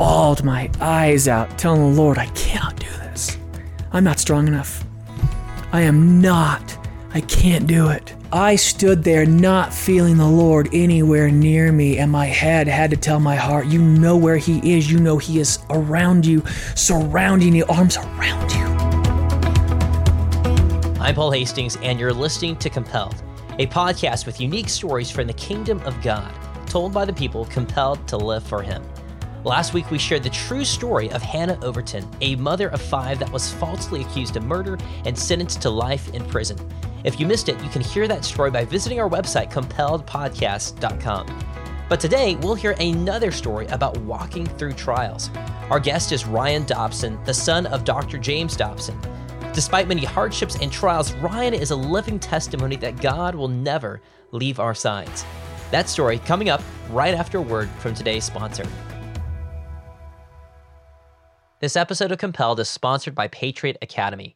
bawled my eyes out, telling the Lord, I cannot do this. I'm not strong enough. I am not. I can't do it. I stood there not feeling the Lord anywhere near me, and my head had to tell my heart, You know where He is. You know He is around you, surrounding you, arms around you. I'm Paul Hastings, and you're listening to Compelled, a podcast with unique stories from the kingdom of God, told by the people compelled to live for Him. Last week, we shared the true story of Hannah Overton, a mother of five that was falsely accused of murder and sentenced to life in prison. If you missed it, you can hear that story by visiting our website, compelledpodcast.com. But today, we'll hear another story about walking through trials. Our guest is Ryan Dobson, the son of Dr. James Dobson. Despite many hardships and trials, Ryan is a living testimony that God will never leave our sides. That story coming up right after a word from today's sponsor. This episode of Compelled is sponsored by Patriot Academy.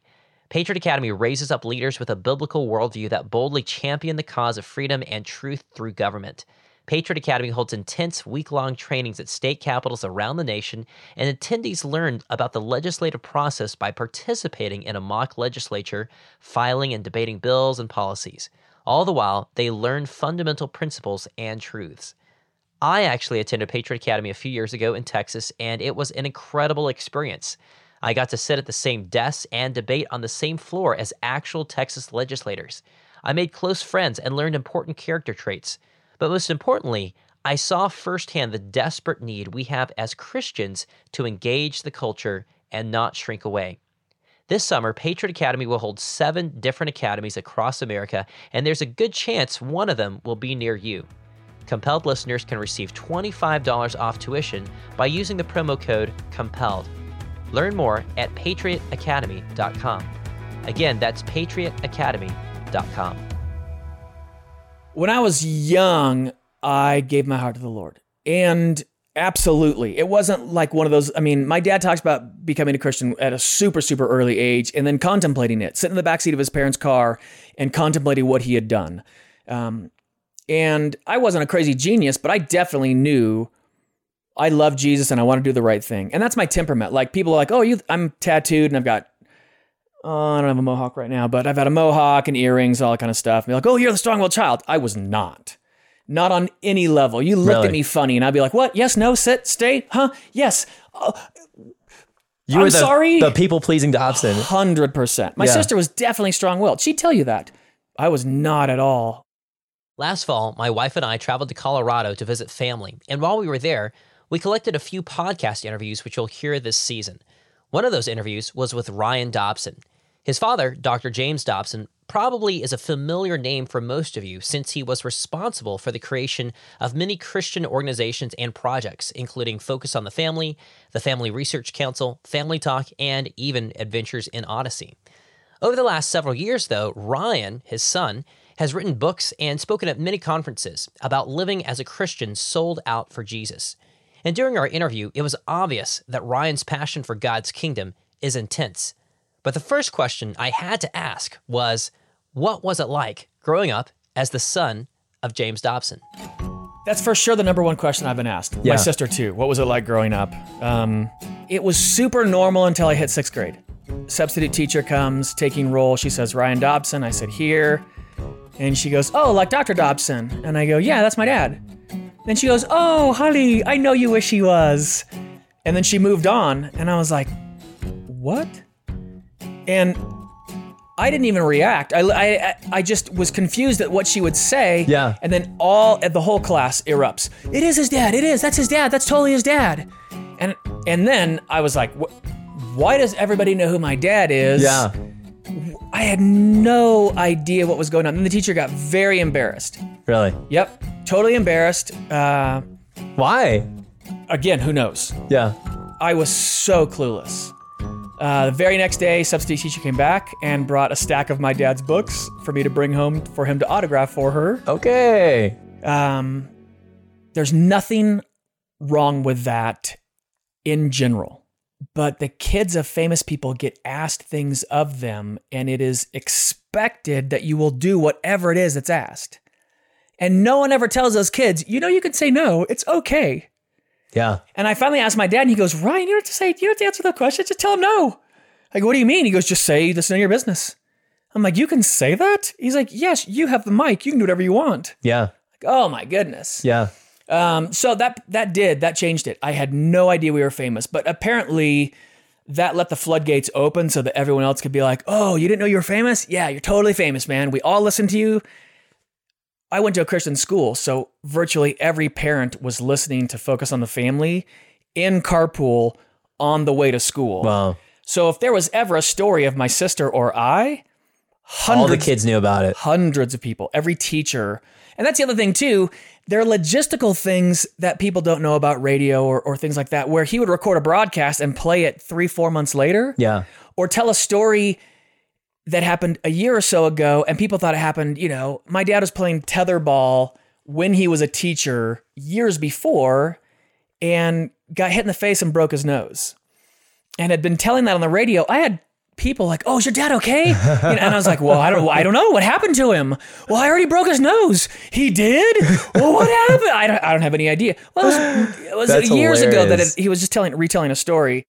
Patriot Academy raises up leaders with a biblical worldview that boldly champion the cause of freedom and truth through government. Patriot Academy holds intense week long trainings at state capitals around the nation, and attendees learn about the legislative process by participating in a mock legislature, filing and debating bills and policies. All the while, they learn fundamental principles and truths. I actually attended Patriot Academy a few years ago in Texas, and it was an incredible experience. I got to sit at the same desk and debate on the same floor as actual Texas legislators. I made close friends and learned important character traits. But most importantly, I saw firsthand the desperate need we have as Christians to engage the culture and not shrink away. This summer, Patriot Academy will hold seven different academies across America, and there's a good chance one of them will be near you. Compelled listeners can receive $25 off tuition by using the promo code COMPELLED. Learn more at patriotacademy.com. Again, that's patriotacademy.com. When I was young, I gave my heart to the Lord. And absolutely, it wasn't like one of those. I mean, my dad talks about becoming a Christian at a super, super early age and then contemplating it, sitting in the backseat of his parents' car and contemplating what he had done. Um, and I wasn't a crazy genius, but I definitely knew I love Jesus and I want to do the right thing. And that's my temperament. Like people are like, oh, you, I'm tattooed and I've got, oh, I don't have a mohawk right now, but I've had a mohawk and earrings, all that kind of stuff. And you're like, oh, you're the strong willed child. I was not. Not on any level. You looked Really? at me funny and I'd be like, what? Yes, no, sit, stay, huh? Yes. Uh, You I'm the, sorry? the people pleasing to Dobson. 100%. My Yeah. sister was definitely strong willed. She'd tell you that. I was not at all. Last fall, my wife and I traveled to Colorado to visit family, and while we were there, we collected a few podcast interviews which you'll hear this season. One of those interviews was with Ryan Dobson. His father, Dr. James Dobson, probably is a familiar name for most of you since he was responsible for the creation of many Christian organizations and projects, including Focus on the Family, the Family Research Council, Family Talk, and even Adventures in Odyssey. Over the last several years, though, Ryan, his son, has written books and spoken at many conferences about living as a Christian sold out for Jesus. And during our interview, it was obvious that Ryan's passion for God's kingdom is intense. But the first question I had to ask was what was it like growing up as the son of James Dobson? That's for sure the number one question I've been asked. My sister too. What was it like growing up? Um, it was super normal until I hit sixth grade. Substitute teacher comes, taking roll. She says, Ryan Dobson. I said, here. And she goes, oh, like Dr. Dobson. And I go, yeah, that's my dad. Then she goes, oh, honey, I know you wish he was. And then she moved on. And I was like, what? And I didn't even react. I, I, I just was confused at what she would say. Yeah. And then all the whole class erupts. It is his dad. It is. That's his dad. That's totally his dad. And and then I was like, why does everybody know who my dad is? Yeah. I had no idea what was going on. And the teacher got very embarrassed. Really? Yep. Totally embarrassed. Uh, Why? again, who knows? Yeah. I was so clueless. Uh, the very next day, substitute teacher came back and brought a stack of my dad's books for me to bring home for him to autograph for her. Okay. Um, there's nothing wrong with that in general. But the kids of famous people get asked things of them, and it is expected that you will do whatever it is that's asked. And no one ever tells those kids, you know, you can say no, it's okay. Yeah. And I finally asked my dad, and he goes, Ryan, you don't have to say, you don't have to answer the question. Just tell him no. I go, what do you mean? He goes, just say that's none of your business. I'm like, you can say that? He's like, yes, you have the mic. You can do whatever you want. Yeah. Like, oh my goodness. Yeah. Um, so that that did that changed it. I had no idea we were famous, but apparently that let the floodgates open so that everyone else could be like, "Oh, you didn't know you were famous? Yeah, you're totally famous, man. We all listen to you." I went to a Christian school, so virtually every parent was listening to Focus on the Family in carpool on the way to school. Wow. So if there was ever a story of my sister or I, hundreds, All the kids knew about it. hundreds of people, every teacher. And that's the other thing too. There are logistical things that people don't know about radio or, or things like that, where he would record a broadcast and play it three, four months later, Yeah. or tell a story that happened a year or so ago, and people thought it happened. You know, my dad was playing tetherball when he was a teacher years before, and got hit in the face and broke his nose, and had been telling that on the radio. I had people like, "Oh, is your dad okay?" You and I was like, "Well, I don't, I don't know what happened to him. Well, I already broke his nose. He did. Well, what happened? I don't, I don't have any idea. Well, it was, it was That's years ago that it, he was just telling, retelling a story.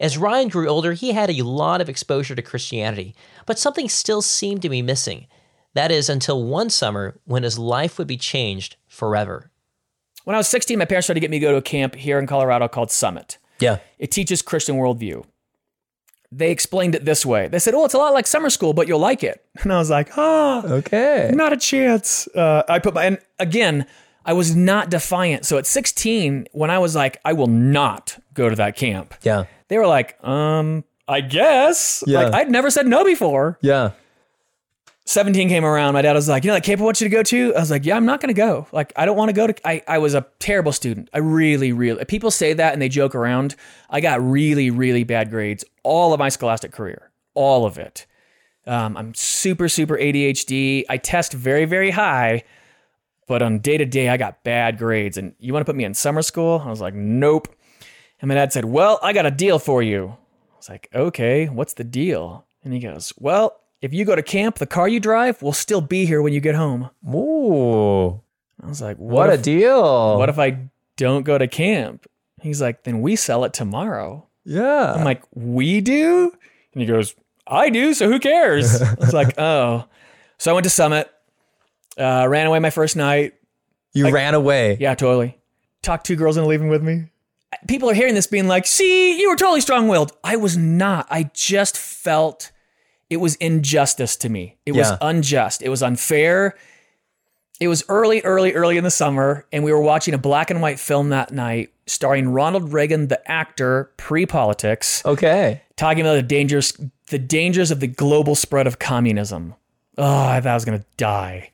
As Ryan grew older, he had a lot of exposure to Christianity, but something still seemed to be missing. That is, until one summer when his life would be changed forever. When I was 16, my parents tried to get me to go to a camp here in Colorado called Summit. Yeah. It teaches Christian worldview. They explained it this way. They said, "Oh, it's a lot like summer school, but you'll like it." And I was like, "Ah, Okay. not a chance." Uh, I put my and again, I was not defiant. So at 16, when I was like, "I will not go to that camp," Yeah. they were like, "Um, I guess." Yeah. Like I'd never said no before. Yeah. 17 came around. My dad was like, you know that camp I want you to go to? I was like, yeah, I'm not going to go. Like, I don't want to go to, I, I was a terrible student. I really, really, people say that and they joke around. I got really, really bad grades all of my scholastic career, all of it. Um, I'm super, super ADHD. I test very, very high, but on day to day, I got bad grades. And you want to put me in summer school? I was like, nope. And my dad said, well, I got a deal for you. I was like, okay, what's the deal? And he goes, well, if you go to camp, the car you drive will still be here when you get home. Ooh. I was like, What, what, a if, deal. what if I don't go to camp? He's like, then we sell it tomorrow. yeah. I'm like, we do? And he goes, I do, so who cares? it's like, oh. So I went to Summit, uh, ran away my first night. you ran away. Yeah, totally. Talked two girls into leaving with me. People are hearing this being like, see, you were totally strong willed. I was not. I just felt it was injustice to me. It was unjust. It was unfair. It was early, early, early in the summer, and we were watching a black and white film that night starring Ronald Reagan, the actor, pre politics, Okay. talking about the dangers, the dangers of the global spread of communism. Ah, oh, I thought I was gonna die.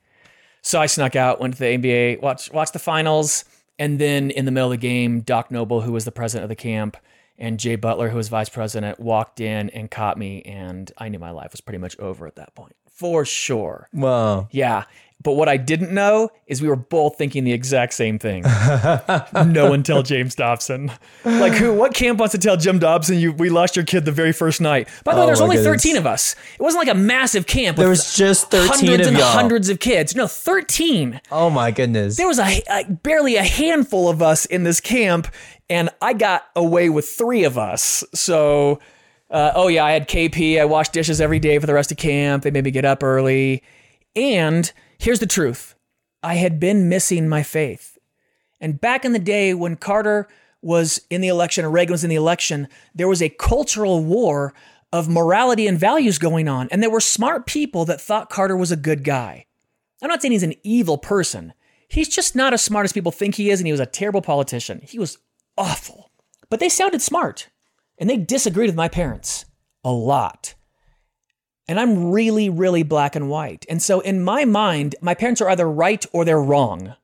So I snuck out, went to the NBA, watched watched the finals, and then in the middle of the game, Doc Noble, who was the president of the camp, and Jay Butler, who was vice president, walked in and caught me, and I knew my life was pretty much over at that point, for sure. Wow. Yeah. But what I didn't know is we were both thinking the exact same thing. no one tell James Dobson. Like who what camp wants to tell Jim Dobson you we lost your kid the very first night? By the way, Oh there's only goodness. 13 of us. It wasn't like a massive camp. There was just 13 hundreds of and y'all. hundreds of kids. No, 13. Oh my goodness. There was a, a barely a handful of us in this camp, and I got away with three of us. So, uh, oh yeah, I had KP. I washed dishes every day for the rest of camp. They made me get up early. And here's the truth: I had been missing my faith. And back in the day when Carter was in the election or Reagan was in the election, there was a cultural war of morality and values going on. And there were smart people that thought Carter was a good guy. I'm not saying he's an evil person. He's just not as smart as people think he is, and he was a terrible politician. He was awful. But they sounded smart, and they disagreed with my parents a lot. And I'm really, really black and white. And so in my mind, my parents are either right or they're wrong.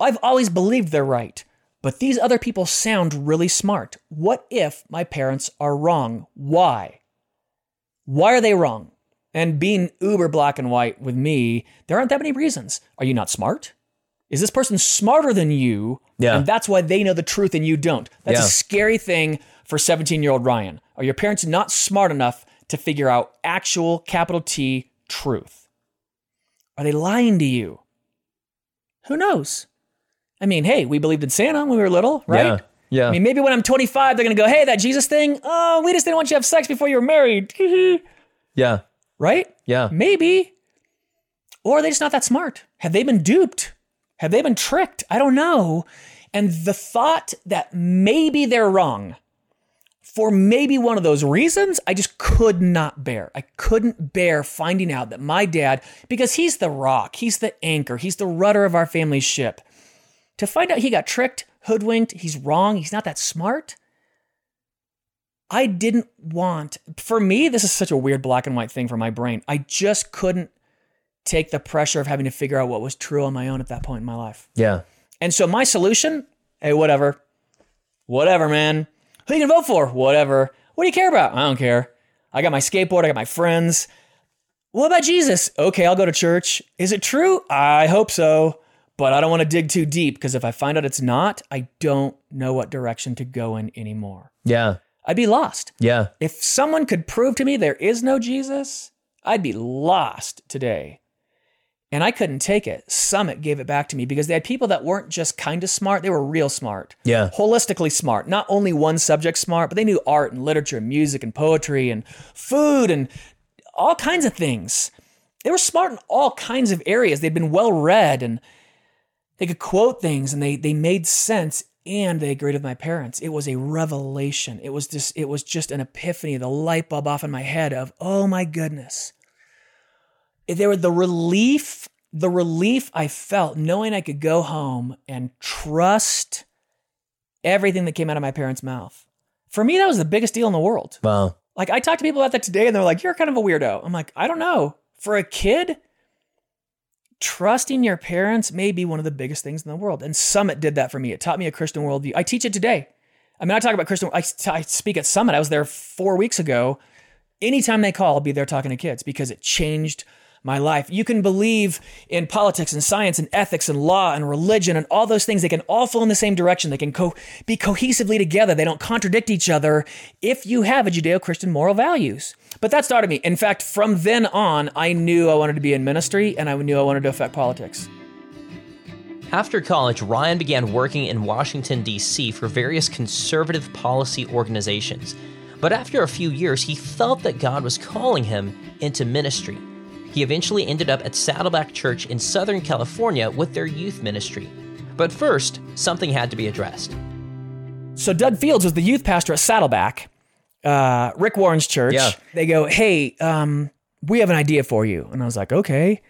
I've always believed they're right, but these other people sound really smart. What if my parents are wrong? Why? Why are they wrong? And being uber black and white with me, there aren't that many reasons. Are you not smart? Is this person smarter than you? Yeah. And that's why they know the truth and you don't. That's Yeah. a scary thing for 17 year old Ryan. Are your parents not smart enough to figure out actual capital T truth? Are they lying to you? Who knows? I mean, hey, we believed in Santa when we were little, right? Yeah. Yeah. I mean, maybe when I'm 25, they're going to go, hey, that Jesus thing, oh, we just didn't want you to have sex before you were married. yeah. right? Yeah. Maybe. Or are they just not that smart? Have they been duped? Have they been tricked? I don't know. And the thought that maybe they're wrong for maybe one of those reasons, I just could not bear. I couldn't bear finding out that my dad, because he's the rock, he's the anchor, he's the rudder of our family ship, to find out he got tricked, hoodwinked, he's wrong, he's not that smart. I didn't want, for me, this is such a weird black and white thing for my brain. I just couldn't take the pressure of having to figure out what was true on my own at that point in my life. Yeah. And so my solution, hey, whatever. Whatever, man. Who you gonna vote for? Whatever. What do you care about? I don't care. I got my skateboard, I got my friends. What about Jesus? Okay, I'll go to church. Is it true? I hope so. But I don't want to dig too deep because if I find out it's not, I don't know what direction to go in anymore. Yeah. I'd be lost. Yeah. If someone could prove to me there is no Jesus, I'd be lost today. And I couldn't take it. Summit gave it back to me because they had people that weren't just kind of smart, they were real smart. Yeah. Holistically smart. Not only one subject smart, but they knew art and literature and music and poetry and food and all kinds of things. They were smart in all kinds of areas. They'd been well read and they could quote things and they they made sense and they agreed with my parents. It was a revelation. It was just it was just an epiphany, the light bulb off in my head of, oh my goodness. There were the relief, the relief I felt knowing I could go home and trust everything that came out of my parents' mouth. For me, that was the biggest deal in the world. Wow. Like I talked to people about that today and they're like, you're kind of a weirdo. I'm like, I don't know. For a kid, trusting your parents may be one of the biggest things in the world. And Summit did that for me. It taught me a Christian worldview. I teach it today. I mean, I talk about Christian, I, I speak at Summit. I was there four weeks ago. Anytime they call, I'll be there talking to kids because it changed my life. You can believe in politics and science and ethics and law and religion and all those things. They can all flow in the same direction. They can co- be cohesively together. They don't contradict each other if you have a Judeo Christian moral values. But that started me. In fact, from then on, I knew I wanted to be in ministry and I knew I wanted to affect politics. After college, Ryan began working in Washington, D.C. for various conservative policy organizations. But after a few years, he felt that God was calling him into ministry. He eventually ended up at Saddleback Church in Southern California with their youth ministry. But first, something had to be addressed. So Doug Fields was the youth pastor at Saddleback, uh, Rick Warren's church. Yeah. They go, hey, um, we have an idea for you. And I was like, okay.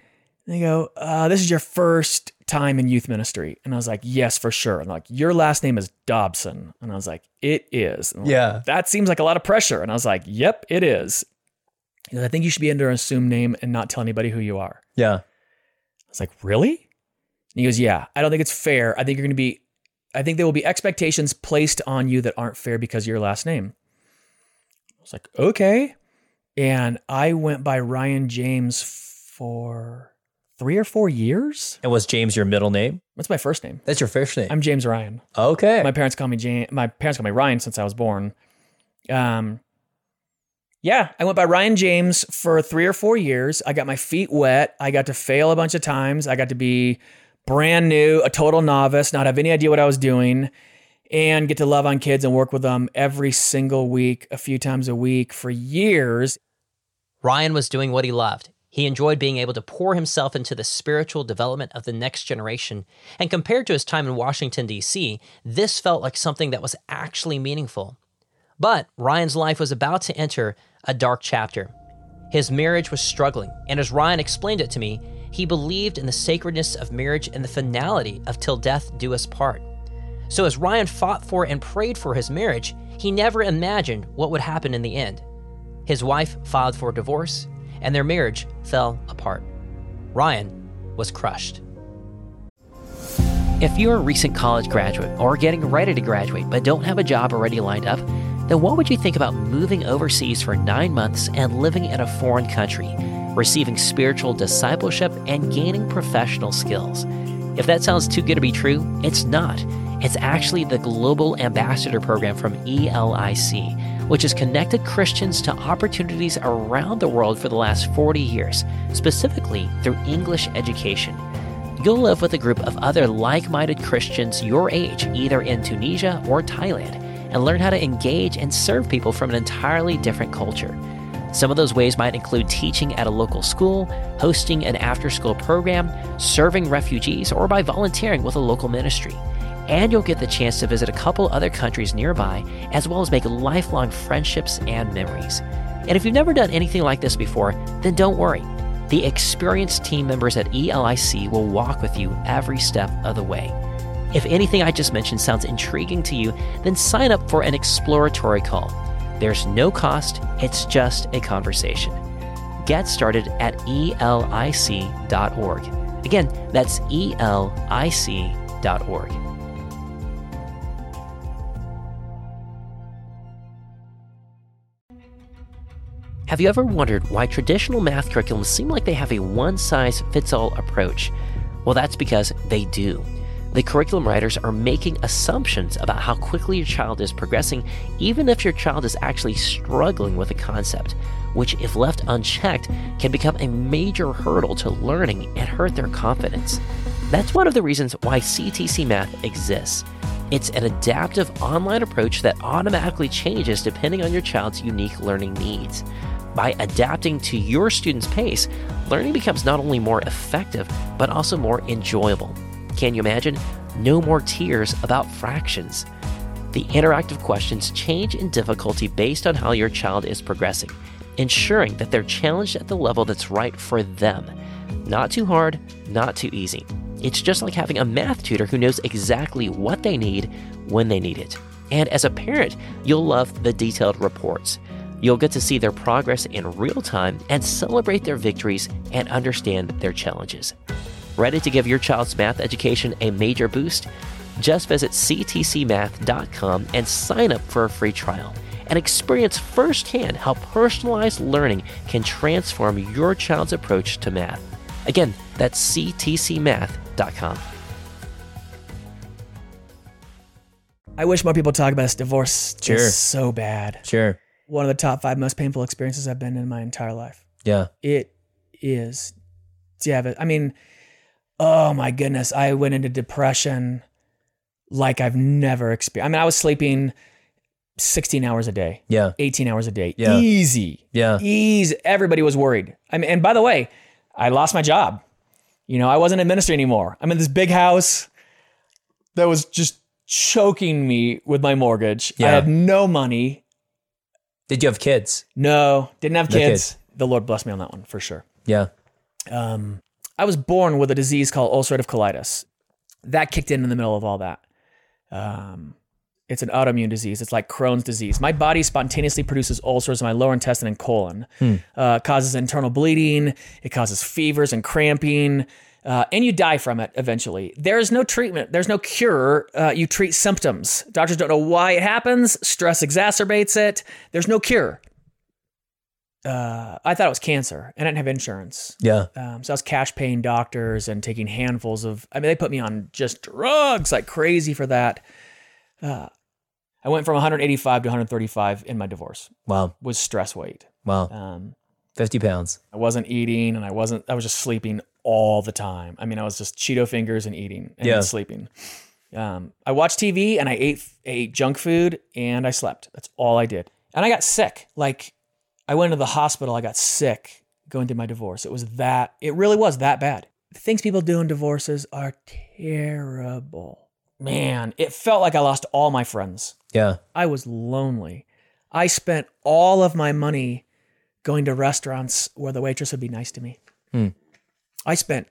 And they go, uh, this is your first time in youth ministry. And I was like, yes, for sure. And like, your last name is Dobson. And I was like, it is. Like, Yeah. that seems like a lot of pressure. And I was like, yep, it is. He goes, I think you should be under an assumed name and not tell anybody who you are. Yeah. I was like, really? And he goes, yeah, I don't think it's fair. I think you're going to be, I think there will be expectations placed on you that aren't fair because of your last name. I was like, okay. And I went by Ryan James for three or four years. And was James your middle name? What's my first name? That's your first name. I'm James Ryan. okay. My parents call me James. My parents call me Ryan since I was born. Um, yeah, I went by Ryan James for three or four years. I got my feet wet. I got to fail a bunch of times. I got to be brand new, a total novice, not have any idea what I was doing, and get to love on kids and work with them every single week, a few times a week for years. Ryan was doing what he loved. He enjoyed being able to pour himself into the spiritual development of the next generation. And compared to his time in Washington, D.C., this felt like something that was actually meaningful. But Ryan's life was about to enter a dark chapter. His marriage was struggling, and as Ryan explained it to me, he believed in the sacredness of marriage and the finality of till death do us part. So as Ryan fought for and prayed for his marriage, he never imagined what would happen in the end. His wife filed for divorce, and their marriage fell apart. Ryan was crushed. If you're a recent college graduate or getting ready to graduate but don't have a job already lined up, then what would you think about moving overseas for nine months and living in a foreign country, receiving spiritual discipleship and gaining professional skills? If that sounds too good to be true, it's not. It's actually the Global Ambassador Program from ELIC, which has connected Christians to opportunities around the world for the last 40 years, specifically through English education. you'll live with a group of other like minded Christians your age, either in Tunisia or Thailand, and learn how to engage and serve people from an entirely different culture. Some of those ways might include teaching at a local school, hosting an after school program, serving refugees, or by volunteering with a local ministry. And you'll get the chance to visit a couple other countries nearby, as well as make lifelong friendships and memories. And if you've never done anything like this before, then don't worry. The experienced team members at ELIC will walk with you every step of the way. If anything I just mentioned sounds intriguing to you, then sign up for an exploratory call. There's no cost, it's just a conversation. Get started at elic.org. Again, that's elic.org. Have you ever wondered why traditional math curriculums seem like they have a one size fits all approach? Well, that's because they do. The curriculum writers are making assumptions about how quickly your child is progressing, even if your child is actually struggling with a concept, which, if left unchecked, can become a major hurdle to learning and hurt their confidence. That's one of the reasons why CTC Math exists. It's an adaptive online approach that automatically changes depending on your child's unique learning needs. By adapting to your student's pace, learning becomes not only more effective, but also more enjoyable. Can you imagine? No more tears about fractions. The interactive questions change in difficulty based on how your child is progressing, ensuring that they're challenged at the level that's right for them. Not too hard, not too easy. It's just like having a math tutor who knows exactly what they need when they need it. And as a parent, you'll love the detailed reports. You'll get to see their progress in real time and celebrate their victories and understand their challenges. Ready to give your child's math education a major boost? Just visit ctcmath.com and sign up for a free trial and experience firsthand how personalized learning can transform your child's approach to math. Again, that's ctcmath.com. I wish more people talk about this divorce just Sure. so bad. Sure. One of the top five most painful experiences I've been in my entire life. Yeah. It is devastating. I mean, oh my goodness. I went into depression like I've never experienced. I mean, I was sleeping 16 hours a day, Yeah. 18 hours a day. Yeah. Easy. Yeah. Easy. Everybody was worried. I mean, and by the way, I lost my job. You know, I wasn't administrating anymore. I'm in this big house that was just choking me with my mortgage. Yeah. I had no money. Did you have kids? No, didn't have No kids. kids. The Lord bless me on that one for sure. Yeah. Um, I was born with a disease called ulcerative colitis. That kicked in in the middle of all that. Um, it's an autoimmune disease. It's like Crohn's disease. My body spontaneously produces ulcers in my lower intestine and colon. Uh, causes internal bleeding. It causes fevers and cramping. Uh, and you die from it eventually. There is no treatment. There's no cure. Uh, you treat symptoms. Doctors don't know why it happens. Stress exacerbates it. There's no cure. Uh, I thought it was cancer, and I didn't have insurance. Yeah. Um, so I was cash paying doctors and taking handfuls of. I mean, they put me on just drugs like crazy for that. Uh, I went from 185 to 135 in my divorce. Wow. Was stress weight. Wow. Um, 50 pounds. I wasn't eating, and I wasn't. I was just sleeping all the time. I mean, I was just Cheeto fingers and eating and Yeah. sleeping. Um, I watched TV and I ate ate junk food and I slept. That's all I did. And I got sick. Like I went to the hospital. I got sick going through my divorce. It was that. It really was that bad. The things people do in divorces are terrible. Man, it felt like I lost all my friends. Yeah. I was lonely. I spent all of my money going to restaurants where the waitress would be nice to me. Hmm. I spent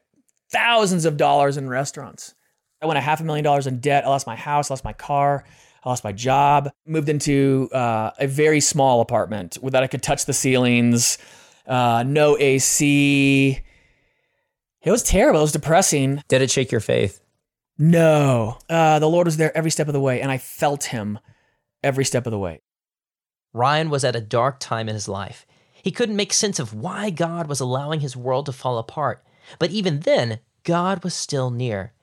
thousands of dollars in restaurants. I went a half a million dollars in debt. I lost my house, lost my car, I lost my job, moved into uh, a very small apartment without I could touch the ceilings, uh, no AC. It was terrible. It was depressing. Did it shake your faith? No, uh, the Lord was there every step of the way, and I felt Him every step of the way. Ryan was at a dark time in his life. He couldn't make sense of why God was allowing his world to fall apart. But even then, God was still near.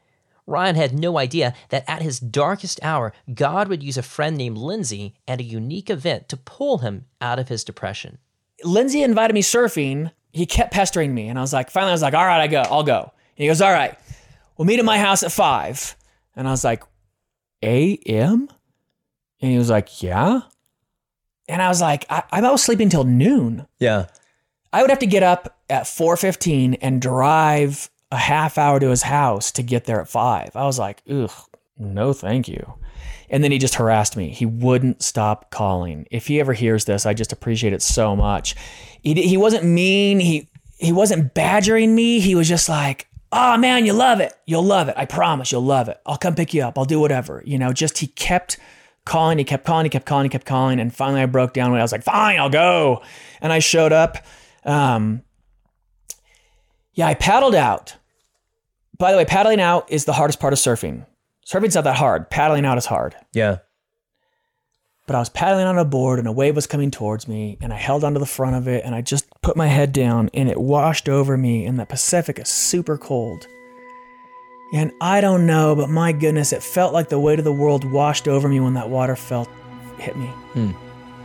Ryan had no idea that at his darkest hour, God would use a friend named Lindsay and a unique event to pull him out of his depression. Lindsay invited me surfing. He kept pestering me, and I was like, finally, I was like, all right, I go, I'll go. And he goes, all right, We'll meet at my house at five. And I was like, A.M.? And he was like, Yeah. And I was like, I, I was sleeping till noon. Yeah. I would have to get up at 4:15 and drive a half hour to his house to get there at 5. I was like, "Ugh, no thank you." And then he just harassed me. He wouldn't stop calling. If he ever hears this, I just appreciate it so much. He he wasn't mean, he he wasn't badgering me. He was just like, "Oh man, you love it. You'll love it. I promise you'll love it. I'll come pick you up. I'll do whatever." You know, just he kept calling, he kept calling, he kept calling, he kept calling, and finally I broke down when I was like, "Fine, I'll go." And I showed up um, yeah, I paddled out. By the way, paddling out is the hardest part of surfing. Surfing's not that hard. Paddling out is hard. Yeah. But I was paddling on a board and a wave was coming towards me and I held onto the front of it and I just put my head down and it washed over me and the Pacific is super cold. And I don't know, but my goodness, it felt like the weight of the world washed over me when that water felt hit me. Hmm.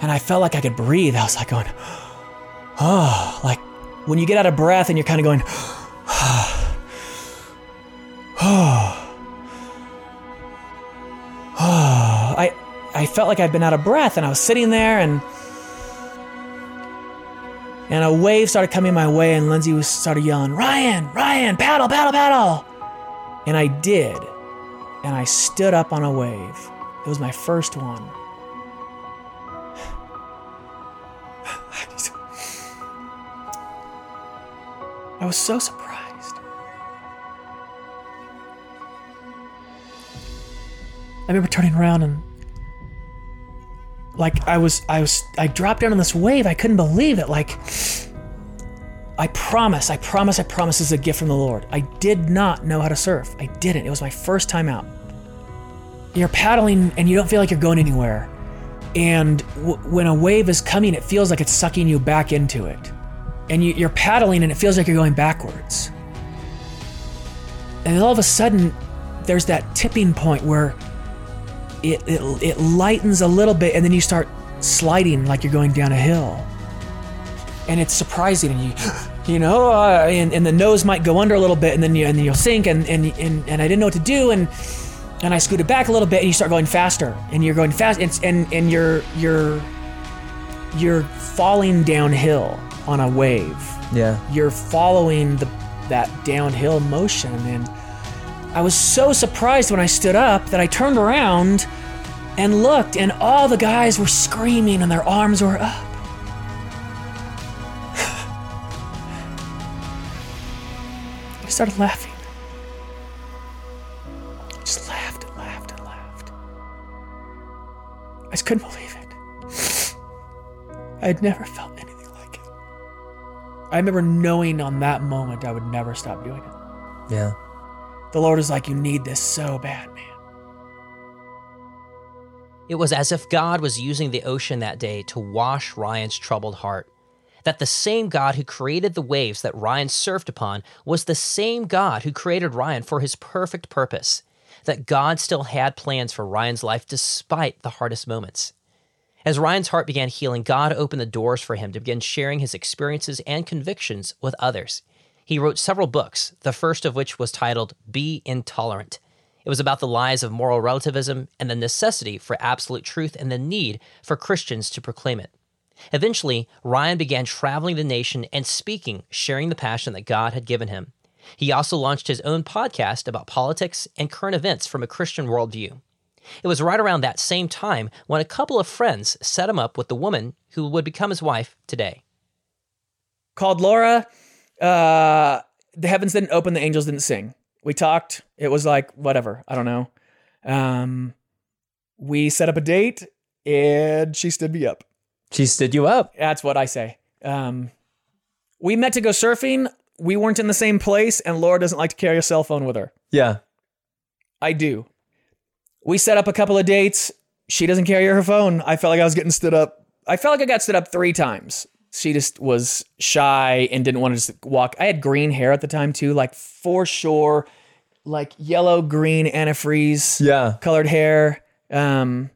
And I felt like I could breathe. I was like going, oh, like when you get out of breath and you're kind of going, Ah. Ah. I, I felt like I'd been out of breath and I was sitting there and and a wave started coming my way and Lindsay was started yelling, Ryan, Ryan, paddle, paddle, paddle. And I did. And I stood up on a wave. It was my first one. I was so surprised. I remember turning around and like I was I was I dropped down on this wave. I couldn't believe it. Like I promise, I promise, I promise this is a gift from the Lord. I did not know how to surf. I didn't. It was my first time out. You're paddling and you don't feel like you're going anywhere. And w- when a wave is coming, it feels like it's sucking you back into it. And you, you're paddling and it feels like you're going backwards. And all of a sudden, there's that tipping point where it, it, it lightens a little bit and then you start sliding like you're going down a hill. And it's surprising and you, you know, uh, and, and the nose might go under a little bit and then you, and then you'll sink and, and, and, and I didn't know what to do and, and I scooted back a little bit and you start going faster and you're going fast and, and, and you're, you're, you're falling downhill on a wave Yeah. you're following the that downhill motion and I was so surprised when I stood up that I turned around and looked and all the guys were screaming and their arms were up. I started laughing. I just laughed and laughed and laughed. I just couldn't believe it. I had never felt anything like it. I remember knowing on that moment I would never stop doing it. Yeah. The Lord is like, You need this so bad, man. It was as if God was using the ocean that day to wash Ryan's troubled heart. That the same God who created the waves that Ryan surfed upon was the same God who created Ryan for his perfect purpose. That God still had plans for Ryan's life despite the hardest moments. As Ryan's heart began healing, God opened the doors for him to begin sharing his experiences and convictions with others. He wrote several books, the first of which was titled Be Intolerant. It was about the lies of moral relativism and the necessity for absolute truth and the need for Christians to proclaim it. Eventually, Ryan began traveling the nation and speaking, sharing the passion that God had given him. He also launched his own podcast about politics and current events from a Christian worldview. It was right around that same time when a couple of friends set him up with the woman who would become his wife today. Called Laura. Uh, the heavens didn't open, the angels didn't sing. We talked. It was like, whatever. I don't know. Um, we set up a date and she stood me up. She stood you up. That's what I say. Um, we met to go surfing. We weren't in the same place, and Laura doesn't like to carry a cell phone with her. Yeah. I do. We set up a couple of dates. She doesn't carry her phone. I felt like I was getting stood up. I felt like I got stood up three times. She just was shy and didn't want to just walk. I had green hair at the time too, like for sure, like yellow green antifreeze Yeah. colored hair. Um,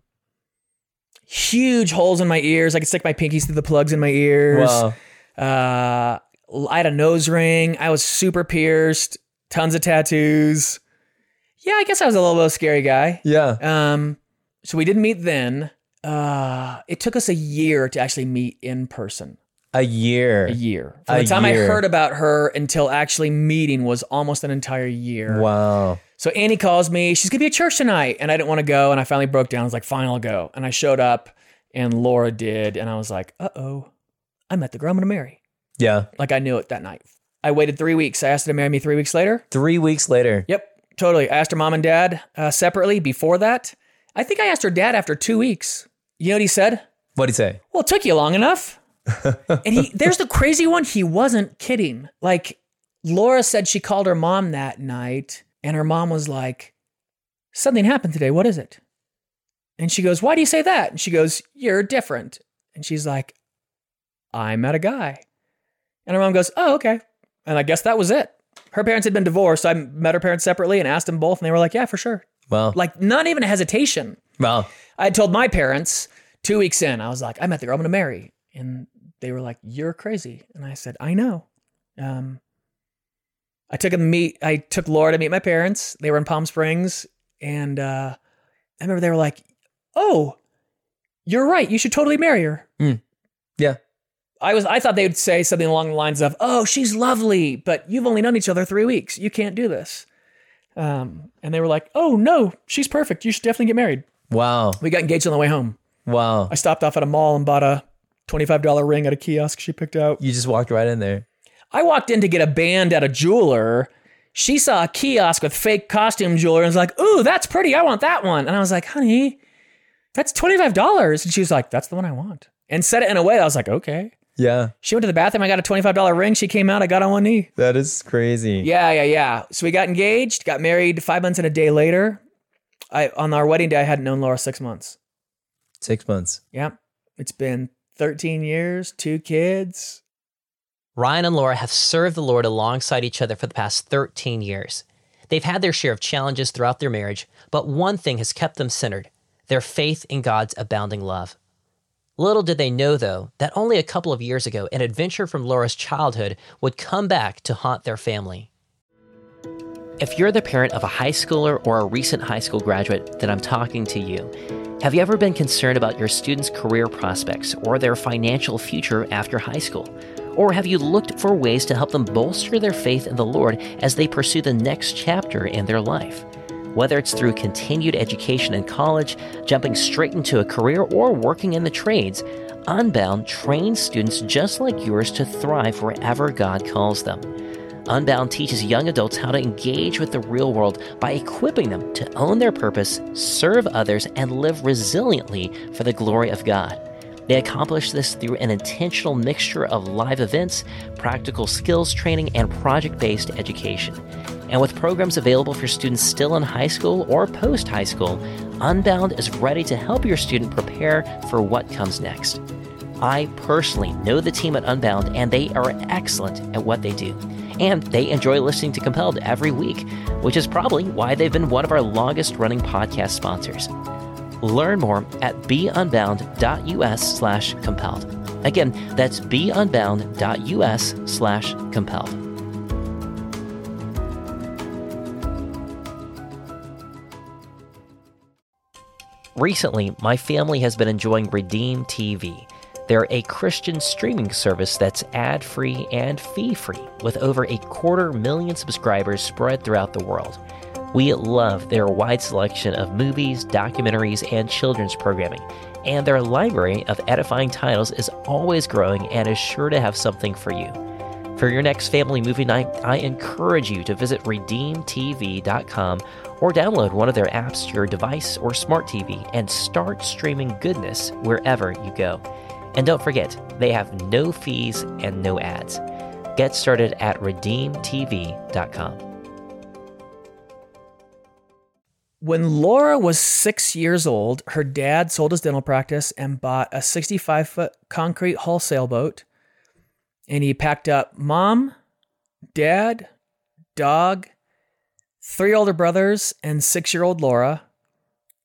huge holes in my ears. I could stick my pinkies through the plugs in my ears. Wow. Uh, I had a nose ring. I was super pierced. Tons of tattoos. Yeah, I guess I was a little bit of a scary guy. Yeah. Um, so we didn't meet then. Uh, it took us a year to actually meet in person. A year. A year. From A the time year. I heard about her until actually meeting was almost an entire year. Wow. So Annie calls me. She's gonna be at church tonight, and I didn't want to go. And I finally broke down. I was like, "Fine, I'll go." And I showed up, and Laura did, and I was like, "Uh oh, I met the girl I'm gonna marry." Yeah. Like I knew it that night. I waited three weeks. I asked her to marry me three weeks later. Three weeks later. Yep, totally. I asked her mom and dad uh, separately before that. I think I asked her dad after two weeks. You know what he said? What'd he say? Well, it took you long enough. And he, there's the crazy one. He wasn't kidding. Like Laura said, she called her mom that night, and her mom was like, "Something happened today. What is it?" And she goes, "Why do you say that?" And she goes, "You're different." And she's like, "I met a guy." And her mom goes, "Oh, okay." And I guess that was it. Her parents had been divorced. So I met her parents separately and asked them both, and they were like, "Yeah, for sure." Well, Like not even a hesitation. well, I told my parents two weeks in, I was like, I met the girl I'm going to marry. And they were like, You're crazy. And I said, I know. Um, I took to meet, I took Laura to meet my parents. They were in Palm Springs. And uh, I remember they were like, Oh, you're right. You should totally marry her. yeah. I was I thought they would say something along the lines of, "Oh, she's lovely, but you've only known each other 3 weeks. You can't do this." Um, and they were like, "Oh, no, she's perfect. You should definitely get married." Wow. We got engaged on the way home. Wow. I stopped off at a mall and bought a $25 ring at a kiosk she picked out. You just walked right in there. I walked in to get a band at a jeweler. She saw a kiosk with fake costume jewelry and was like, Ooh, that's pretty. I want that one. And I was like, Honey, that's $25. And she was like, That's the one I want. And said it in a way that I was like, Okay. Yeah. She went to the bathroom. I got a $25 ring. She came out. I got on one knee. That is crazy. Yeah, yeah, yeah. So we got engaged, got married five months and a day later. I On our wedding day, I hadn't known Laura six months. Six months. Yeah. It's been 13 years, two kids. Ryan and Laura have served the Lord alongside each other for the past 13 years. They've had their share of challenges throughout their marriage, but one thing has kept them centered their faith in God's abounding love. Little did they know, though, that only a couple of years ago, an adventure from Laura's childhood would come back to haunt their family. If you're the parent of a high schooler or a recent high school graduate, then I'm talking to you. Have you ever been concerned about your students' career prospects or their financial future after high school? Or have you looked for ways to help them bolster their faith in the Lord as they pursue the next chapter in their life? Whether it's through continued education in college, jumping straight into a career, or working in the trades, Unbound trains students just like yours to thrive wherever God calls them. Unbound teaches young adults how to engage with the real world by equipping them to own their purpose, serve others, and live resiliently for the glory of God. They accomplish this through an intentional mixture of live events, practical skills training, and project based education. And with programs available for students still in high school or post high school, Unbound is ready to help your student prepare for what comes next. I personally know the team at Unbound, and they are excellent at what they do. And they enjoy listening to Compelled every week, which is probably why they've been one of our longest running podcast sponsors. Learn more at beunbound.us slash compelled. Again, that's beunbound.us slash compelled. Recently, my family has been enjoying Redeem TV. They're a Christian streaming service that's ad free and fee free, with over a quarter million subscribers spread throughout the world. We love their wide selection of movies, documentaries, and children's programming, and their library of edifying titles is always growing and is sure to have something for you. For your next family movie night, I encourage you to visit redeemtv.com or download one of their apps to your device or smart TV and start streaming goodness wherever you go. And don't forget, they have no fees and no ads. Get started at redeemtv.com. When Laura was six years old, her dad sold his dental practice and bought a 65 foot concrete hull sailboat. And he packed up mom, dad, dog, three older brothers, and six year old Laura.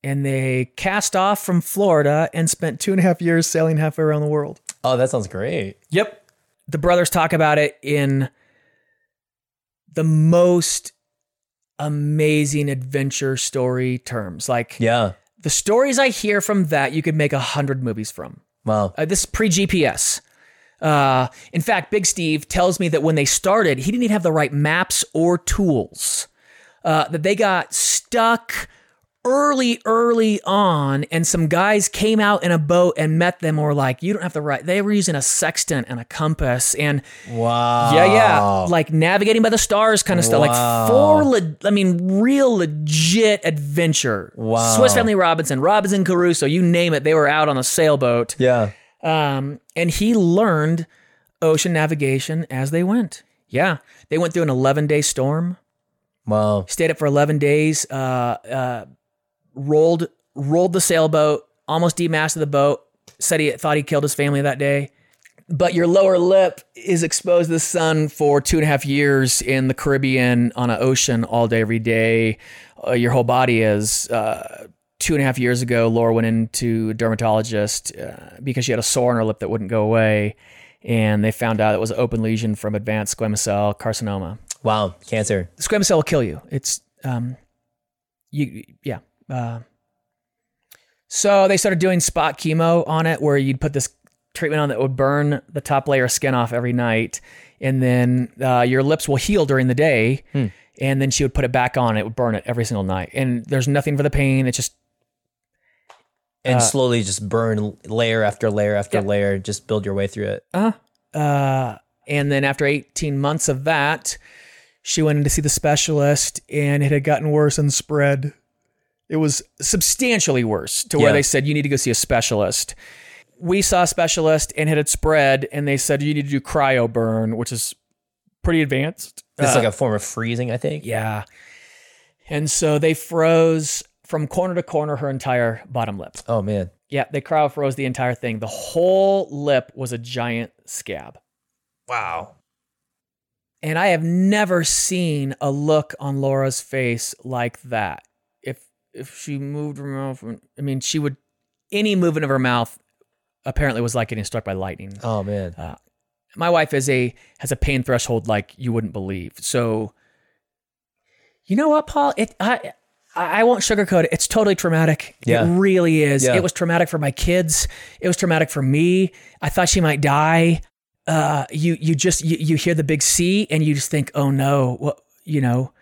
And they cast off from Florida and spent two and a half years sailing halfway around the world. Oh, that sounds great. Yep. The brothers talk about it in the most amazing adventure story terms. Like Yeah. the stories I hear from that, you could make a hundred movies from. Wow. Uh, this is pre GPS. Uh, in fact, Big Steve tells me that when they started, he didn't even have the right maps or tools. Uh, that they got stuck early, early on, and some guys came out in a boat and met them. Or like, you don't have the right. They were using a sextant and a compass, and Wow. yeah, yeah, like navigating by the stars kind of stuff. Like for, le- I mean, real legit adventure. Wow. Swiss Family Robinson, Robinson Crusoe, you name it. They were out on a sailboat. Yeah. Um, and he learned ocean navigation as they went. Yeah, they went through an 11 day storm, Wow. stayed up for 11 days, uh, uh, rolled rolled the sailboat, almost demasted the boat. Said he thought he killed his family that day. But your lower lip is exposed to the sun for two and a half years in the Caribbean on an ocean all day, every day. Uh, your whole body is. Uh, two and a half years ago, Laura went into a dermatologist uh, because she had a sore on her lip that wouldn't go away. And they found out it was an open lesion from advanced squamous cell carcinoma. Wow. Cancer. Squamous cell will kill you. It's, um, you, yeah. Uh, so they started doing spot chemo on it where you'd put this treatment on that would burn the top layer of skin off every night. And then uh, your lips will heal during the day. And then she would put it back on. It would burn it every single night. And there's nothing for the pain. It's just And slowly just burn layer after layer after Uh, Yeah. layer. Just build your way through it. Uh, and then after 18 months of that, she went in to see the specialist and it had gotten worse and spread. It was substantially worse to where Yeah. they said, you need to go see a specialist. We saw a specialist and it had spread and they said, you need to do cryo burn, which is pretty advanced. It's Uh, like a form of freezing, I think. yeah. And so they froze from corner to corner her entire bottom lip. Oh man. Yeah, they cryo froze the entire thing. The whole lip was a giant scab. Wow. And I have never seen a look on Laura's face like that. If she moved her mouth, I mean, she would any movement of her mouth apparently was like getting struck by lightning. Oh man. My wife is a has a pain threshold like you wouldn't believe. So, you know what, Paul? It I I I won't sugarcoat it. It's totally traumatic. Yeah. It really is. Yeah. It was traumatic for my kids. It was traumatic for me. I thought she might die. Uh, you you just you, you hear the big C and you just think, oh no, what you know.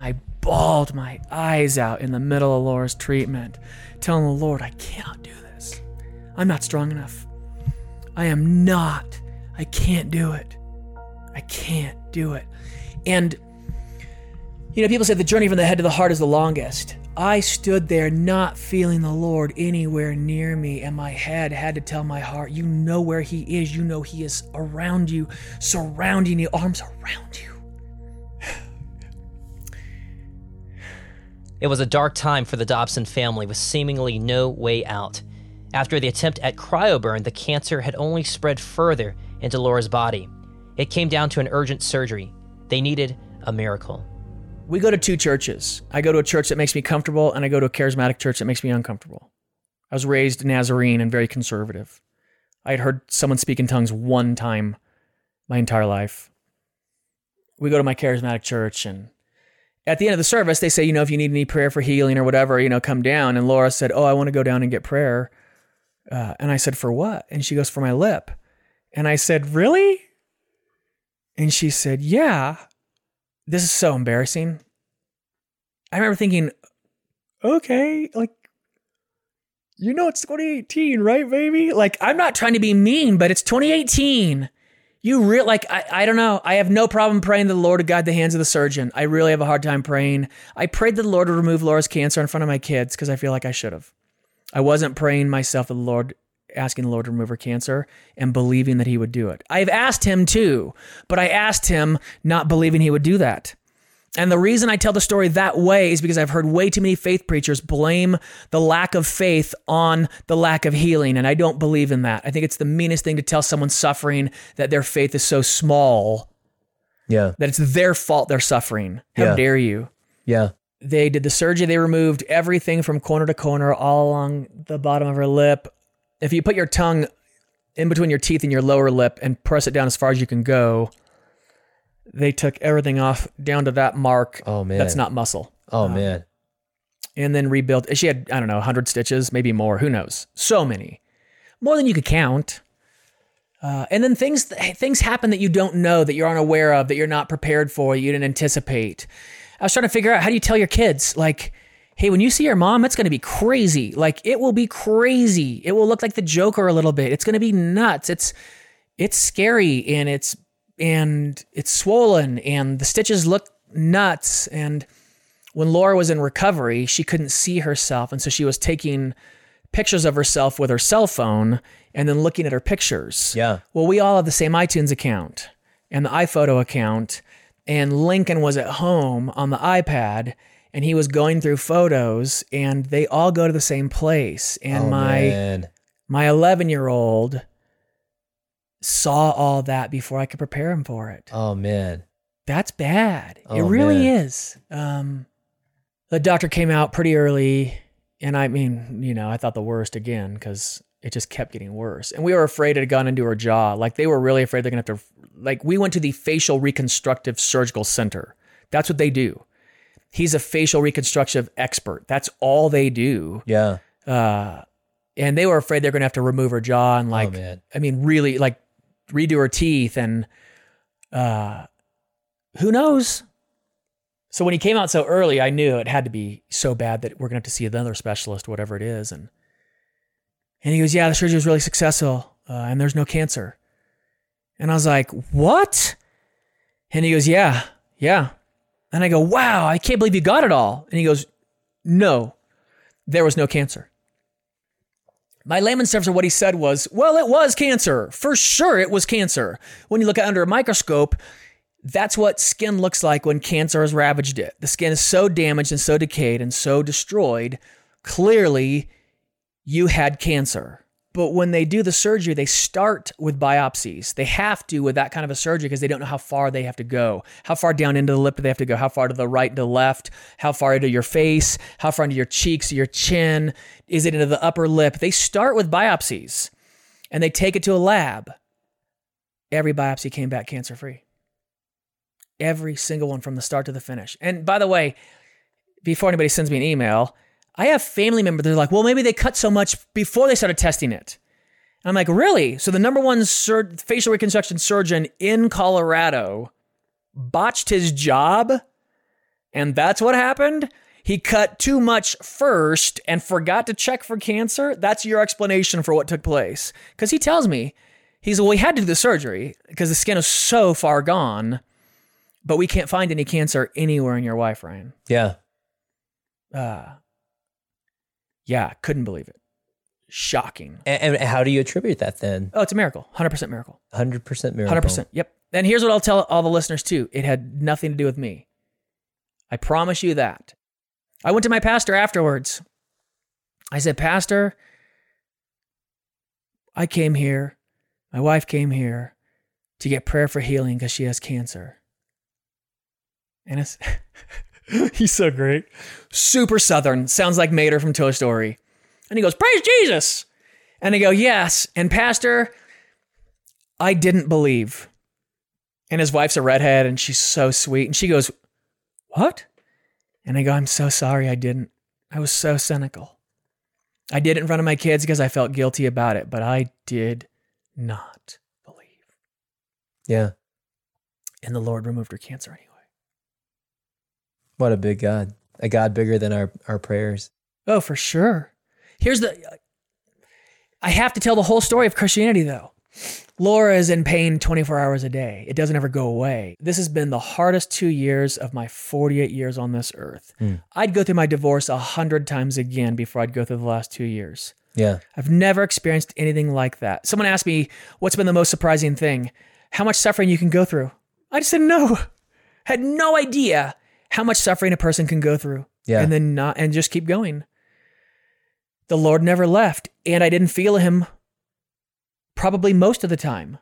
I bawled my eyes out in the middle of Laura's treatment, telling the Lord, I cannot do this. I'm not strong enough. I am not. I can't do it. I can't do it. And, you know, people say the journey from the head to the heart is the longest. I stood there not feeling the Lord anywhere near me, and my head had to tell my heart, You know where He is. You know He is around you, surrounding you, arms around you. It was a dark time for the Dobson family with seemingly no way out. After the attempt at cryoburn, the cancer had only spread further into Laura's body. It came down to an urgent surgery. They needed a miracle. We go to two churches. I go to a church that makes me comfortable, and I go to a charismatic church that makes me uncomfortable. I was raised Nazarene and very conservative. I had heard someone speak in tongues one time my entire life. We go to my charismatic church, and at the end of the service, they say, you know, if you need any prayer for healing or whatever, you know, come down. And Laura said, Oh, I want to go down and get prayer. Uh, and I said, For what? And she goes, For my lip. And I said, Really? And she said, Yeah. This is so embarrassing. I remember thinking, Okay, like, you know, it's 2018, right, baby? Like, I'm not trying to be mean, but it's 2018. You real like I, I don't know. I have no problem praying to the Lord to guide the hands of the surgeon. I really have a hard time praying. I prayed to the Lord to remove Laura's cancer in front of my kids because I feel like I should have. I wasn't praying myself to the Lord, asking the Lord to remove her cancer and believing that He would do it. I've asked Him too, but I asked Him not believing He would do that. And the reason I tell the story that way is because I've heard way too many faith preachers blame the lack of faith on the lack of healing. And I don't believe in that. I think it's the meanest thing to tell someone suffering that their faith is so small Yeah. that it's their fault they're suffering. How Yeah. dare you? Yeah. They did the surgery, they removed everything from corner to corner, all along the bottom of her lip. If you put your tongue in between your teeth and your lower lip and press it down as far as you can go, they took everything off down to that mark. Oh, man. That's not muscle. Oh man. and then rebuilt. She had, I don't know, 100 stitches, maybe more. Who knows? So many. More than you could count. Uh, and then things things happen that you don't know, that you're unaware of, that you're not prepared for, you didn't anticipate. I was trying to figure out how do you tell your kids, like, hey, when you see your mom, it's going to be crazy. Like, it will be crazy. It will look like the Joker a little bit. It's going to be nuts. It's it's scary and it's and it's swollen and the stitches look nuts and when Laura was in recovery, she couldn't see herself. And so she was taking pictures of herself with her cell phone and then looking at her pictures. Yeah. Well, we all have the same iTunes account and the iPhoto account. And Lincoln was at home on the iPad and he was going through photos and they all go to the same place. And oh, my man. my 11 year old saw all that before I could prepare him for it Oh man. that's bad. it Oh, really man. is. Um, the doctor came out pretty early, and I mean, you know, I thought the worst again because it just kept getting worse. And we were afraid it had gone into her jaw. Like they were really afraid they're gonna have to. Like we went to the facial reconstructive surgical center. That's what they do. He's a facial reconstructive expert. That's all they do. Yeah. Uh, and they were afraid they're gonna have to remove her jaw and like oh man. I mean, really like redo her teeth and uh who knows? So when he came out so early, I knew it had to be so bad that we're gonna have to see another specialist, whatever it is. And and he goes, Yeah, the surgery was really successful, uh, and there's no cancer. And I was like, What? And he goes, Yeah, yeah. And I go, Wow, I can't believe you got it all. And he goes, No, there was no cancer. My layman's terms of what he said was, well, it was cancer. For sure, it was cancer. When you look at under a microscope, that's what skin looks like when cancer has ravaged it. The skin is so damaged and so decayed and so destroyed. Clearly, you had cancer. But when they do the surgery, they start with biopsies. They have to with that kind of a surgery because they don't know how far they have to go. How far down into the lip do they have to go? How far to the right, to the left? How far into your face? How far into your cheeks, your chin? Is it into the upper lip? They start with biopsies and they take it to a lab. Every biopsy came back cancer free. Every single one from the start to the finish. And by the way, before anybody sends me an email, I have family members that are like, well, maybe they cut so much before they started testing it. And I'm like, really? So the number one sur- facial reconstruction surgeon in Colorado botched his job? And that's what happened? He cut too much first and forgot to check for cancer? That's your explanation for what took place. Because he tells me, he's, well, we had to do the surgery because the skin is so far gone, but we can't find any cancer anywhere in your wife, Ryan. Yeah. Uh, yeah, couldn't believe it. Shocking. And, and how do you attribute that then? Oh, it's a miracle. 100% miracle. Hundred percent miracle. 100%. Yep. And here's what I'll tell all the listeners too it had nothing to do with me. I promise you that. I went to my pastor afterwards. I said, Pastor, I came here, my wife came here to get prayer for healing because she has cancer. And it's, he's so great. Super Southern. Sounds like Mater from Toy Story. And he goes, Praise Jesus. And I go, Yes. And Pastor, I didn't believe. And his wife's a redhead and she's so sweet. And she goes, What? And I go, I'm so sorry I didn't. I was so cynical. I did it in front of my kids because I felt guilty about it, but I did not believe. Yeah. And the Lord removed her cancer anyway. What a big God. A God bigger than our, our prayers. Oh, for sure. Here's the I have to tell the whole story of Christianity though. Laura is in pain 24 hours a day. It doesn't ever go away. This has been the hardest two years of my 48 years on this earth. Hmm. I'd go through my divorce a hundred times again before I'd go through the last two years. Yeah. I've never experienced anything like that. Someone asked me, What's been the most surprising thing? How much suffering you can go through? I just said no. Had no idea how much suffering a person can go through. Yeah. And then not, and just keep going. The Lord never left, and I didn't feel Him probably most of the time.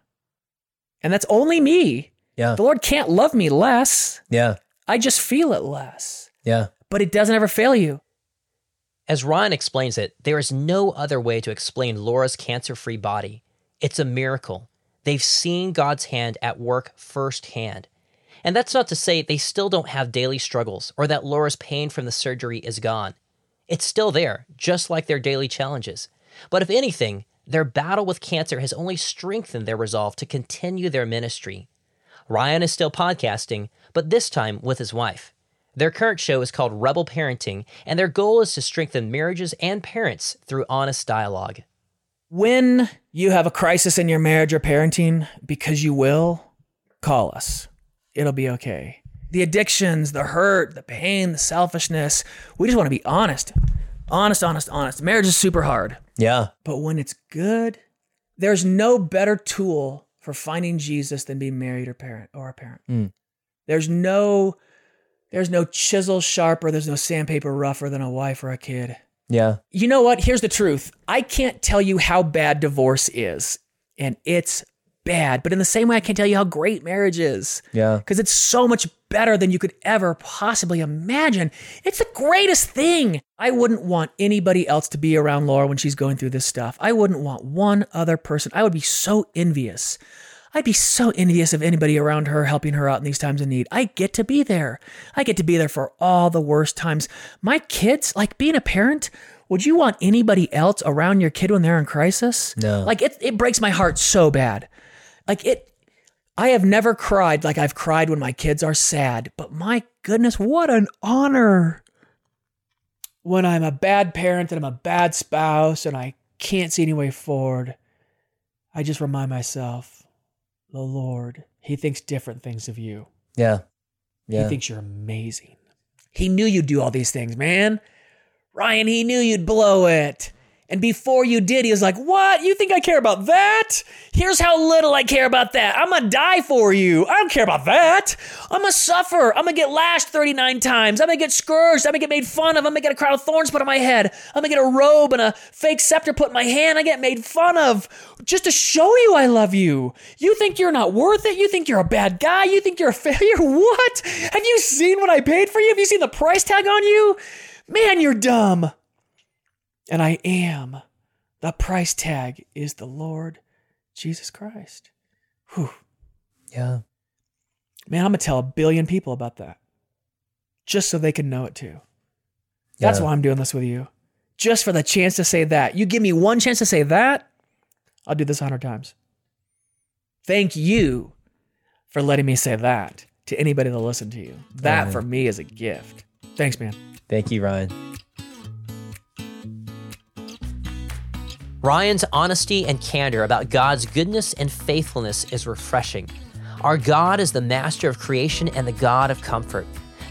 And that's only me. Yeah. The Lord can't love me less. Yeah. I just feel it less. Yeah. But it doesn't ever fail you. As Ryan explains it, there is no other way to explain Laura's cancer free body. It's a miracle. They've seen God's hand at work firsthand. And that's not to say they still don't have daily struggles or that Laura's pain from the surgery is gone. It's still there, just like their daily challenges. But if anything, their battle with cancer has only strengthened their resolve to continue their ministry. Ryan is still podcasting, but this time with his wife. Their current show is called Rebel Parenting, and their goal is to strengthen marriages and parents through honest dialogue. When you have a crisis in your marriage or parenting, because you will, call us. It'll be okay. The addictions, the hurt, the pain, the selfishness, we just want to be honest. Honest, honest, honest. Marriage is super hard. Yeah. But when it's good, there's no better tool for finding Jesus than being married or parent or a parent. Mm. There's no there's no chisel sharper, there's no sandpaper rougher than a wife or a kid. Yeah. You know what? Here's the truth. I can't tell you how bad divorce is, and it's bad. But in the same way, I can't tell you how great marriage is Yeah. because it's so much better than you could ever possibly imagine. It's the greatest thing. I wouldn't want anybody else to be around Laura when she's going through this stuff. I wouldn't want one other person. I would be so envious. I'd be so envious of anybody around her helping her out in these times of need. I get to be there. I get to be there for all the worst times. My kids, like being a parent, would you want anybody else around your kid when they're in crisis? No. Like it, it breaks my heart so bad. Like it, I have never cried like I've cried when my kids are sad, but my goodness, what an honor. When I'm a bad parent and I'm a bad spouse and I can't see any way forward, I just remind myself, the Lord, He thinks different things of you. Yeah. Yeah. He thinks you're amazing. He knew you'd do all these things, man. Ryan, he knew you'd blow it. And before you did, he was like, What? You think I care about that? Here's how little I care about that. I'm gonna die for you. I don't care about that. I'm gonna suffer. I'm gonna get lashed 39 times. I'm gonna get scourged. I'm gonna get made fun of. I'm gonna get a crown of thorns put on my head. I'm gonna get a robe and a fake scepter put in my hand. I get made fun of just to show you I love you. You think you're not worth it? You think you're a bad guy? You think you're a failure? What? Have you seen what I paid for you? Have you seen the price tag on you? Man, you're dumb. And I am. The price tag is the Lord Jesus Christ. Whew. yeah. Man, I'm going to tell a billion people about that just so they can know it too. That's Yeah. why I'm doing this with you. Just for the chance to say that. You give me one chance to say that, I'll do this a hundred times. Thank you for letting me say that to anybody that listen to you. That for me is a gift. Thanks, man. Thank you, Ryan. Ryan's honesty and candor about God's goodness and faithfulness is refreshing. Our God is the master of creation and the God of comfort.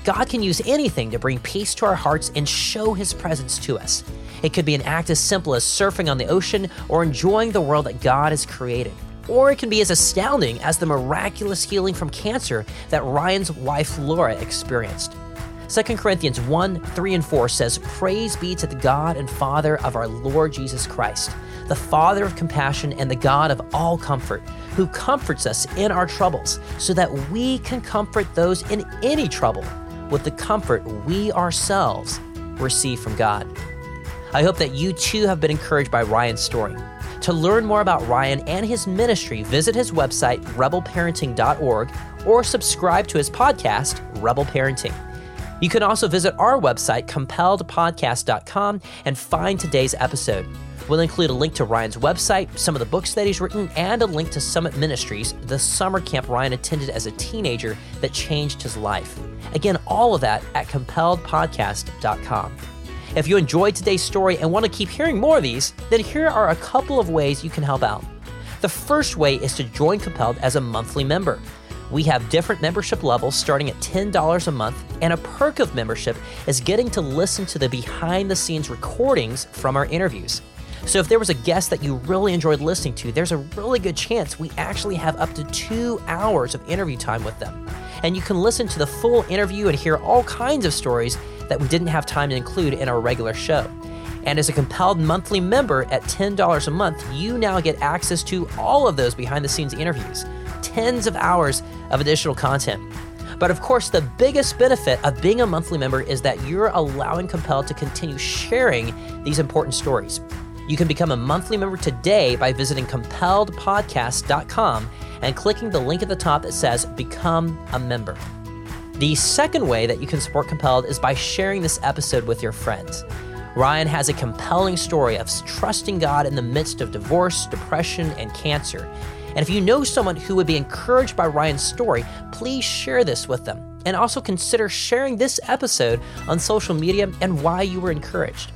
God can use anything to bring peace to our hearts and show his presence to us. It could be an act as simple as surfing on the ocean or enjoying the world that God has created. Or it can be as astounding as the miraculous healing from cancer that Ryan's wife Laura experienced. 2 Corinthians 1 3 and 4 says, Praise be to the God and Father of our Lord Jesus Christ, the Father of compassion and the God of all comfort, who comforts us in our troubles, so that we can comfort those in any trouble with the comfort we ourselves receive from God. I hope that you too have been encouraged by Ryan's story. To learn more about Ryan and his ministry, visit his website, rebelparenting.org, or subscribe to his podcast, Rebel Parenting. You can also visit our website, compelledpodcast.com, and find today's episode. We'll include a link to Ryan's website, some of the books that he's written, and a link to Summit Ministries, the summer camp Ryan attended as a teenager that changed his life. Again, all of that at compelledpodcast.com. If you enjoyed today's story and want to keep hearing more of these, then here are a couple of ways you can help out. The first way is to join Compelled as a monthly member. We have different membership levels starting at $10 a month, and a perk of membership is getting to listen to the behind the scenes recordings from our interviews. So, if there was a guest that you really enjoyed listening to, there's a really good chance we actually have up to two hours of interview time with them. And you can listen to the full interview and hear all kinds of stories that we didn't have time to include in our regular show. And as a compelled monthly member at $10 a month, you now get access to all of those behind the scenes interviews, tens of hours of additional content. But of course, the biggest benefit of being a monthly member is that you're allowing Compelled to continue sharing these important stories. You can become a monthly member today by visiting compelledpodcast.com and clicking the link at the top that says Become a Member. The second way that you can support Compelled is by sharing this episode with your friends. Ryan has a compelling story of trusting God in the midst of divorce, depression, and cancer. And if you know someone who would be encouraged by Ryan's story, please share this with them. And also consider sharing this episode on social media and why you were encouraged.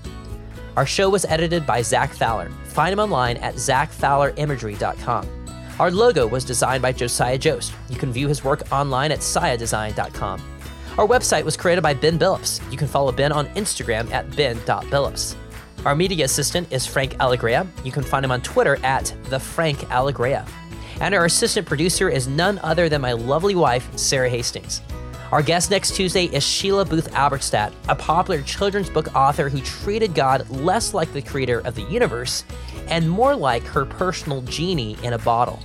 Our show was edited by Zach Fowler. Find him online at zachfowlerimagery.com. Our logo was designed by Josiah Jost. You can view his work online at siadesign.com. Our website was created by Ben Billups. You can follow Ben on Instagram at ben.billups. Our media assistant is Frank Allegrea. You can find him on Twitter at the Frank Allegrea. And our assistant producer is none other than my lovely wife, Sarah Hastings. Our guest next Tuesday is Sheila Booth Albertstadt, a popular children's book author who treated God less like the creator of the universe and more like her personal genie in a bottle,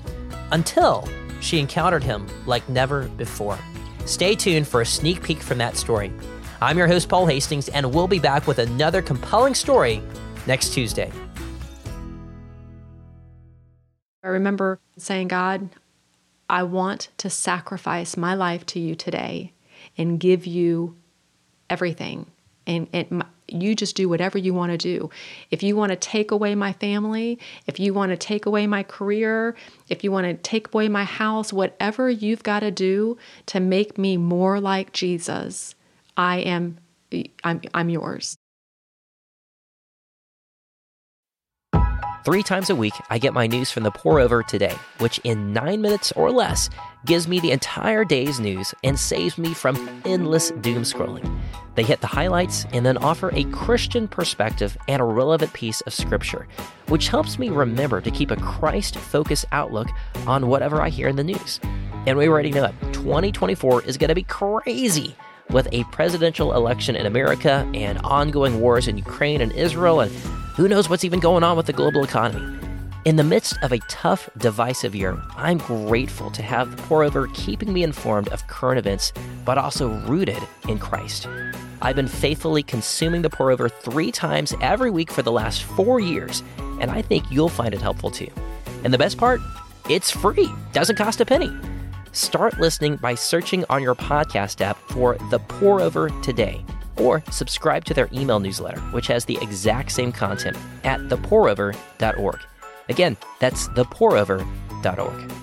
until she encountered him like never before. Stay tuned for a sneak peek from that story. I'm your host, Paul Hastings, and we'll be back with another compelling story next Tuesday. I remember saying, God, I want to sacrifice my life to you today and give you everything. And, and you just do whatever you want to do. If you want to take away my family, if you want to take away my career, if you want to take away my house, whatever you've got to do to make me more like Jesus, I am I'm I'm yours. Three times a week, I get my news from the Pour Over Today, which in nine minutes or less gives me the entire day's news and saves me from endless doom scrolling. They hit the highlights and then offer a Christian perspective and a relevant piece of scripture, which helps me remember to keep a Christ focused outlook on whatever I hear in the news. And we already know it 2024 is going to be crazy with a presidential election in America and ongoing wars in Ukraine and Israel and who knows what's even going on with the global economy? In the midst of a tough, divisive year, I'm grateful to have the pour over keeping me informed of current events, but also rooted in Christ. I've been faithfully consuming the pour over three times every week for the last four years, and I think you'll find it helpful too. And the best part? It's free, doesn't cost a penny. Start listening by searching on your podcast app for The Pour Over Today or subscribe to their email newsletter, which has the exact same content at thepourover.org. Again, that's thepourover.org.